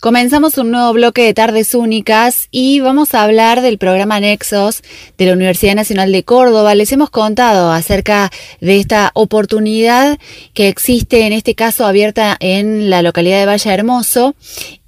Comenzamos un nuevo bloque de tardes únicas y vamos a hablar del programa Nexos de la Universidad Nacional de Córdoba. Les hemos contado acerca de esta oportunidad que existe, en este caso abierta en la localidad de Valle Hermoso.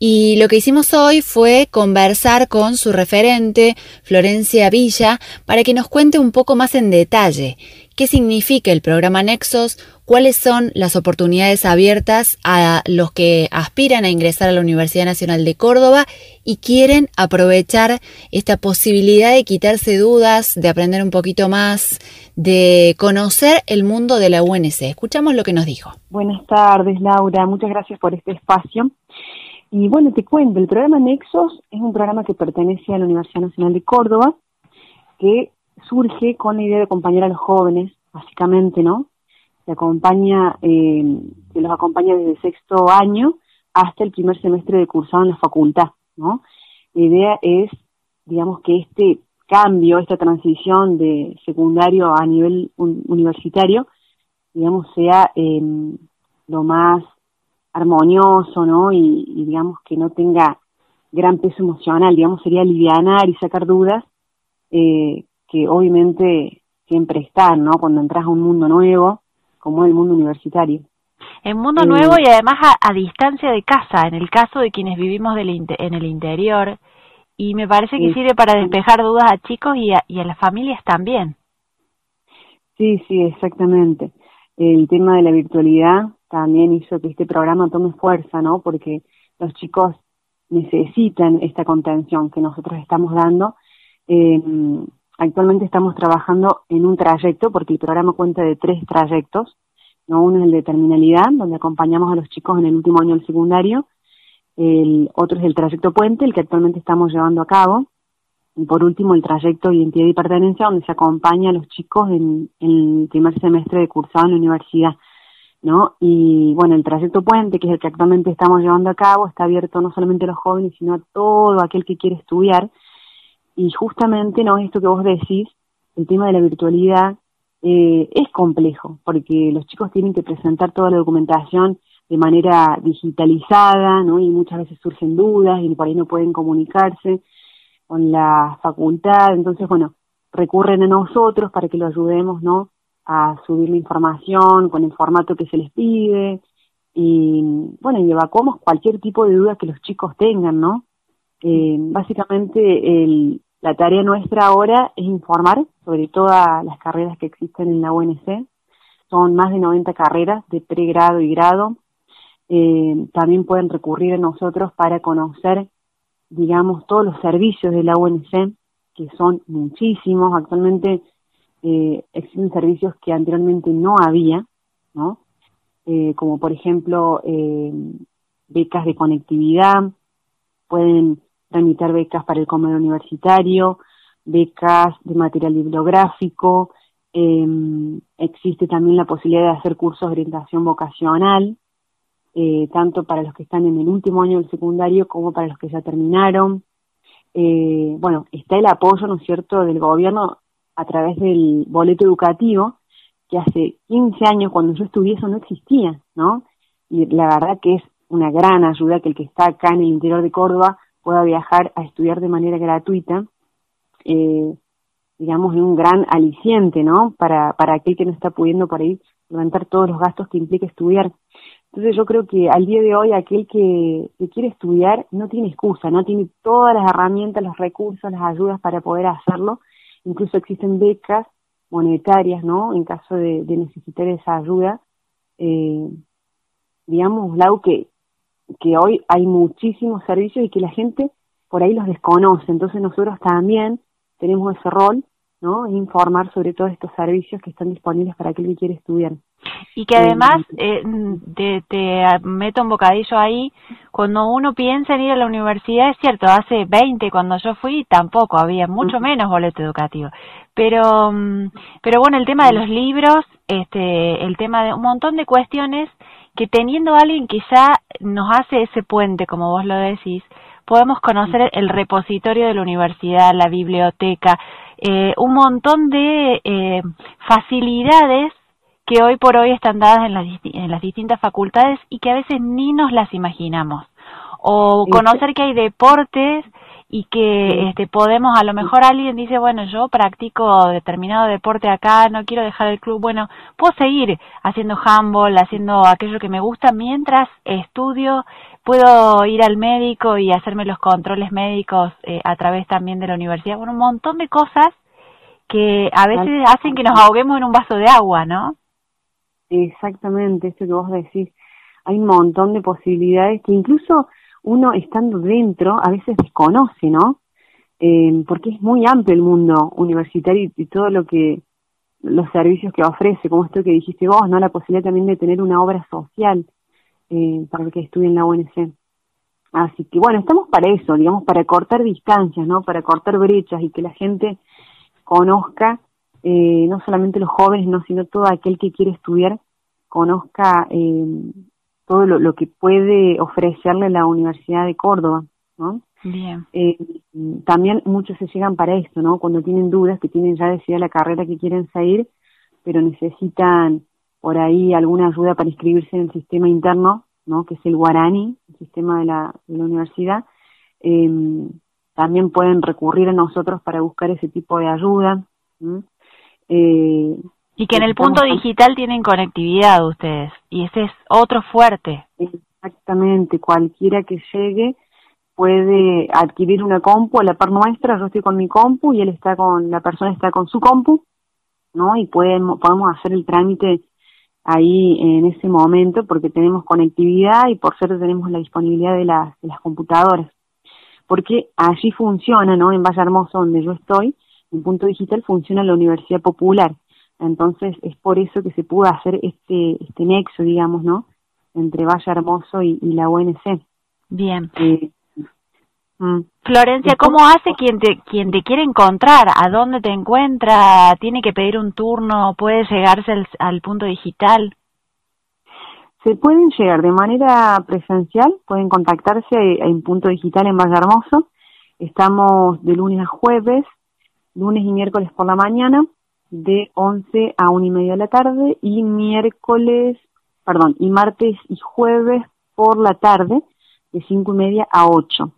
Y lo que hicimos hoy fue conversar con su referente, Florencia Villa, para que nos cuente un poco más en detalle qué significa el programa Nexos, cuáles son las oportunidades abiertas a los que aspiran a ingresar a la Universidad Nacional de Córdoba y quieren aprovechar esta posibilidad de quitarse dudas, de aprender un poquito más, de conocer el mundo de la UNC. Escuchamos lo que nos dijo. Buenas tardes, Laura. Muchas gracias por este espacio. Y bueno, te cuento, el programa Nexos es un programa que pertenece a la Universidad Nacional de Córdoba, que surge con la idea de acompañar a los jóvenes, básicamente, ¿no? acompaña, eh, que los acompaña desde sexto año hasta el primer semestre de cursado en la facultad, ¿no? La idea es, digamos, que este cambio, esta transición de secundario a nivel universitario, digamos, sea em, lo más armonioso, ¿no? Y, digamos que no tenga gran peso emocional, digamos, sería alivianar y sacar dudas eh, que obviamente siempre están, ¿no? Cuando entras a un mundo nuevo, como el mundo universitario. En mundo nuevo y además a, distancia de casa, en el caso de quienes vivimos del en el interior, y me parece que sirve para despejar dudas a chicos y a, y a las familias también. Sí, sí, exactamente. El tema de la virtualidad también hizo que este programa tome fuerza, ¿no? Porque los chicos necesitan esta contención que nosotros estamos dando. Eh, Actualmente estamos trabajando en un trayecto, porque el programa cuenta de tres trayectos. ¿no? Uno es el de terminalidad, donde acompañamos a los chicos en el último año del secundario. El otro es el trayecto puente, el que actualmente estamos llevando a cabo. Y por último, el trayecto identidad y pertenencia, donde se acompaña a los chicos en, el primer semestre de cursado en la universidad. ¿no? Y bueno, el trayecto puente, que es el que actualmente estamos llevando a cabo, está abierto no solamente a los jóvenes, sino a todo aquel que quiere estudiar y justamente, ¿no? Esto que vos decís, el tema de la virtualidad eh, es complejo, porque los chicos tienen que presentar toda la documentación de manera digitalizada, ¿no? Y muchas veces surgen dudas y por ahí no pueden comunicarse con la facultad. Entonces, bueno, recurren a nosotros para que lo ayudemos, ¿no? A subir la información con el formato que se les pide y, bueno, y evacuamos cualquier tipo de duda que los chicos tengan, ¿no? Eh, básicamente la tarea nuestra ahora es informar sobre todas las carreras que existen en la UNC. Son más de 90 carreras de pregrado y grado. Eh, también pueden recurrir a nosotros para conocer, digamos, todos los servicios de la UNC, que son muchísimos. Actualmente eh, existen servicios que anteriormente no había, ¿no? Eh, como por ejemplo becas de conectividad, pueden tramitar becas para el comedor universitario, becas de material bibliográfico, em, existe también la posibilidad de hacer cursos de orientación vocacional, eh, tanto para los que están en el último año del secundario como para los que ya terminaron. Eh, bueno, está el apoyo, ¿no es cierto?, del gobierno a través del boleto educativo, que hace 15 años, cuando yo estudié, eso no existía, ¿no? Y la verdad que es una gran ayuda que el que está acá en el interior de Córdoba pueda viajar a estudiar de manera gratuita, eh, digamos, un gran aliciente, ¿no? Para, para aquel que no está pudiendo por ahí levantar todos los gastos que implica estudiar. Entonces yo creo que al día de hoy aquel que, quiere estudiar no tiene excusa, no tiene todas las herramientas, los recursos, las ayudas para poder hacerlo. Incluso existen becas monetarias, ¿no? En caso de, necesitar esa ayuda. Eh, digamos, Lau, que que hoy hay muchísimos servicios y que la gente por ahí los desconoce. Entonces nosotros también tenemos ese rol, ¿no? Informar sobre todos estos servicios que están disponibles para aquel que quiere estudiar. Y que además, eh, te, te, meto un bocadillo ahí, cuando uno piensa en ir a la universidad, es cierto, hace 20 cuando yo fui tampoco había, mucho menos boleto educativo. Pero, mm, pero bueno, el tema de los libros, este, el tema de un montón de cuestiones que teniendo a alguien que ya nos hace ese puente, como vos lo decís, podemos conocer el repositorio de la universidad, la biblioteca, eh, un montón de eh, facilidades que hoy por hoy están dadas en las, en las distintas facultades y que a veces ni nos las imaginamos. o conocer que hay deportes y que este podemos a lo mejor alguien dice bueno yo practico determinado deporte acá no quiero dejar el club bueno puedo seguir haciendo handball haciendo aquello que me gusta mientras estudio puedo ir al médico y hacerme los controles médicos eh, a través también de la universidad. Bueno un montón de cosas que a veces hacen que nos ahoguemos en un vaso de agua no exactamente esto que vos decís hay un montón de posibilidades que incluso uno estando dentro a veces desconoce, ¿no? Eh, porque es muy amplio el mundo universitario y, todo lo que los servicios que ofrece, como esto que dijiste vos, ¿no? La posibilidad también de tener una obra social eh, para el que estudie en la UNC. Así que bueno, estamos para eso, digamos, para cortar distancias, ¿no? Para cortar brechas y que la gente conozca, eh, no solamente los jóvenes, no, sino todo aquel que quiere estudiar, conozca eh, todo lo, que puede ofrecerle la Universidad de Córdoba, ¿no? Bien. Eh, también muchos se llegan para esto, ¿no? Cuando tienen dudas, que tienen ya decidida la carrera que quieren seguir, pero necesitan por ahí alguna ayuda para inscribirse en el sistema interno, ¿no? Que es el Guarani, el sistema de la, de la universidad. Eh, también pueden recurrir a nosotros para buscar ese tipo de ayuda. Eh, y que en el punto digital tienen conectividad ustedes, y ese es otro fuerte. Exactamente, cualquiera que llegue puede adquirir una compu a la par nuestra, yo estoy con mi compu y él está con, la persona está con su compu, ¿no? Y podemos, podemos hacer el trámite ahí en ese momento porque tenemos conectividad y por cierto tenemos la disponibilidad de las, de las computadoras. Porque allí funciona, ¿no? En Valle Hermoso, donde yo estoy, en punto digital funciona la Universidad Popular entonces es por eso que se pudo hacer este, este nexo, digamos, ¿no? Entre Valle Hermoso y, la UNC. Bien. Eh, mm. Florencia, ¿cómo hace quien te, quien te quiere encontrar? ¿A dónde te encuentra? ¿Tiene que pedir un turno? ¿Puede llegarse al, punto digital? Se pueden llegar de manera presencial, pueden contactarse en punto digital en Valle Hermoso. Estamos de lunes a jueves, lunes y miércoles por la mañana, de 11 a 1 y media de la tarde y miércoles, perdón, y martes y jueves por la tarde de 5 y media a 8.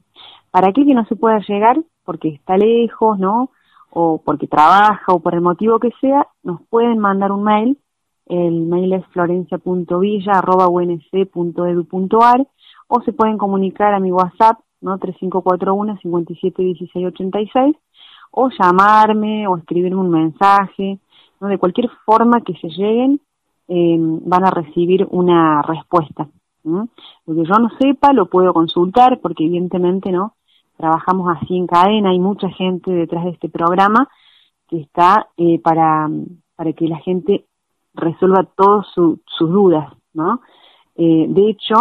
Para aquel que no se pueda llegar porque está lejos, ¿no? O porque trabaja o por el motivo que sea, nos pueden mandar un mail. El mail es florencia.villa.unc.edu.ar o se pueden comunicar a mi WhatsApp, ¿no? 3541 571686 o llamarme o escribirme un mensaje, ¿no? de cualquier forma que se lleguen, eh, van a recibir una respuesta. Lo que yo no sepa lo puedo consultar porque evidentemente no trabajamos así en cadena, hay mucha gente detrás de este programa que está eh, para, para que la gente resuelva todas sus dudas, ¿no? Eh, de hecho,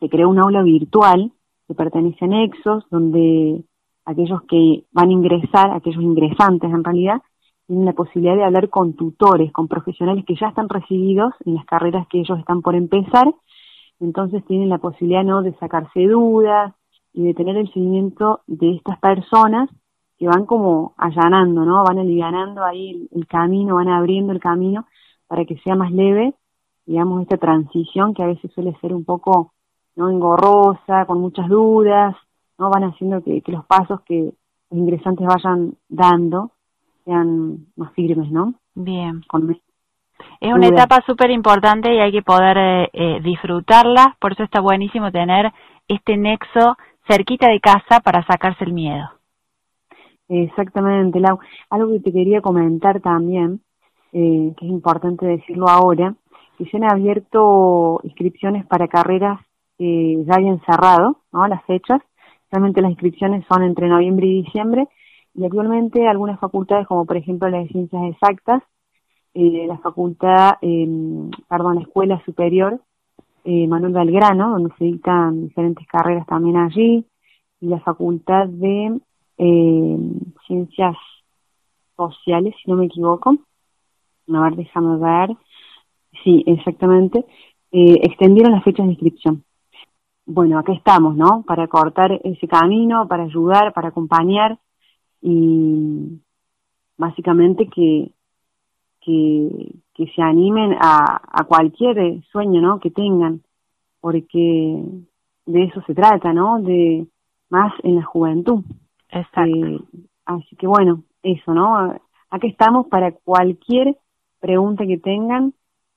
se creó un aula virtual que pertenece a Nexos, donde aquellos que van a ingresar, aquellos ingresantes en realidad, tienen la posibilidad de hablar con tutores, con profesionales que ya están recibidos en las carreras que ellos están por empezar, entonces tienen la posibilidad ¿no? de sacarse dudas y de tener el seguimiento de estas personas que van como allanando, ¿no? Van alivianando ahí el, camino, van abriendo el camino para que sea más leve, digamos, esta transición que a veces suele ser un poco no engorrosa, con muchas dudas, no van haciendo que, los pasos que los ingresantes vayan dando sean más firmes, ¿no? Bien. es una etapa súper importante y hay que poder eh, eh, disfrutarla, por eso está buenísimo tener este nexo cerquita de casa para sacarse el miedo. Exactamente, Lau. Algo que te quería comentar también, eh, que es importante decirlo ahora, que se han abierto inscripciones para carreras que ya hayan cerrado, ¿no? Las fechas, Realmente las inscripciones son entre noviembre y diciembre y actualmente algunas facultades, como por ejemplo las de Ciencias Exactas, eh, la facultad, eh, perdón, la Escuela Superior eh, Manuel Belgrano, donde se dictan diferentes carreras también allí, y la Facultad de eh, Ciencias Sociales, si no me equivoco. A ver, déjame ver. Sí, exactamente. Eh, extendieron las fechas de inscripción bueno, aquí estamos, ¿no? Para cortar ese camino, para ayudar, para acompañar y básicamente que, que, que se animen a, a cualquier sueño, ¿no? Que tengan, porque de eso se trata, ¿no? De más en la juventud. Exacto. Eh, así que bueno, eso, ¿no? Aquí estamos para cualquier pregunta que tengan.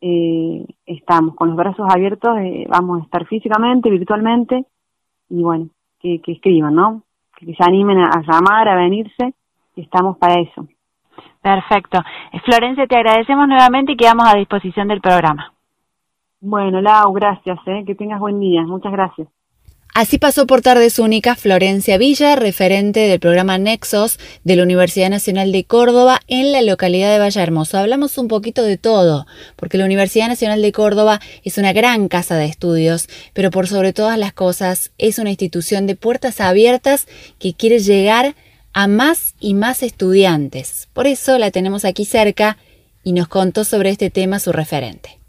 Eh, estamos con los brazos abiertos, eh, vamos a estar físicamente, virtualmente, y bueno, que, escriban, ¿no? Que, se animen a, llamar, a venirse, estamos para eso. Perfecto. Florencia, te agradecemos nuevamente y quedamos a disposición del programa. Bueno, Lau, gracias, ¿eh? que tengas buen día. Muchas gracias. Así pasó por Tardes Únicas Florencia Villa, referente del programa Nexos de la Universidad Nacional de Córdoba en la localidad de Valle Hermoso. Hablamos un poquito de todo, porque la Universidad Nacional de Córdoba es una gran casa de estudios, pero por sobre todas las cosas es una institución de puertas abiertas que quiere llegar a más y más estudiantes. Por eso la tenemos aquí cerca y nos contó sobre este tema su referente.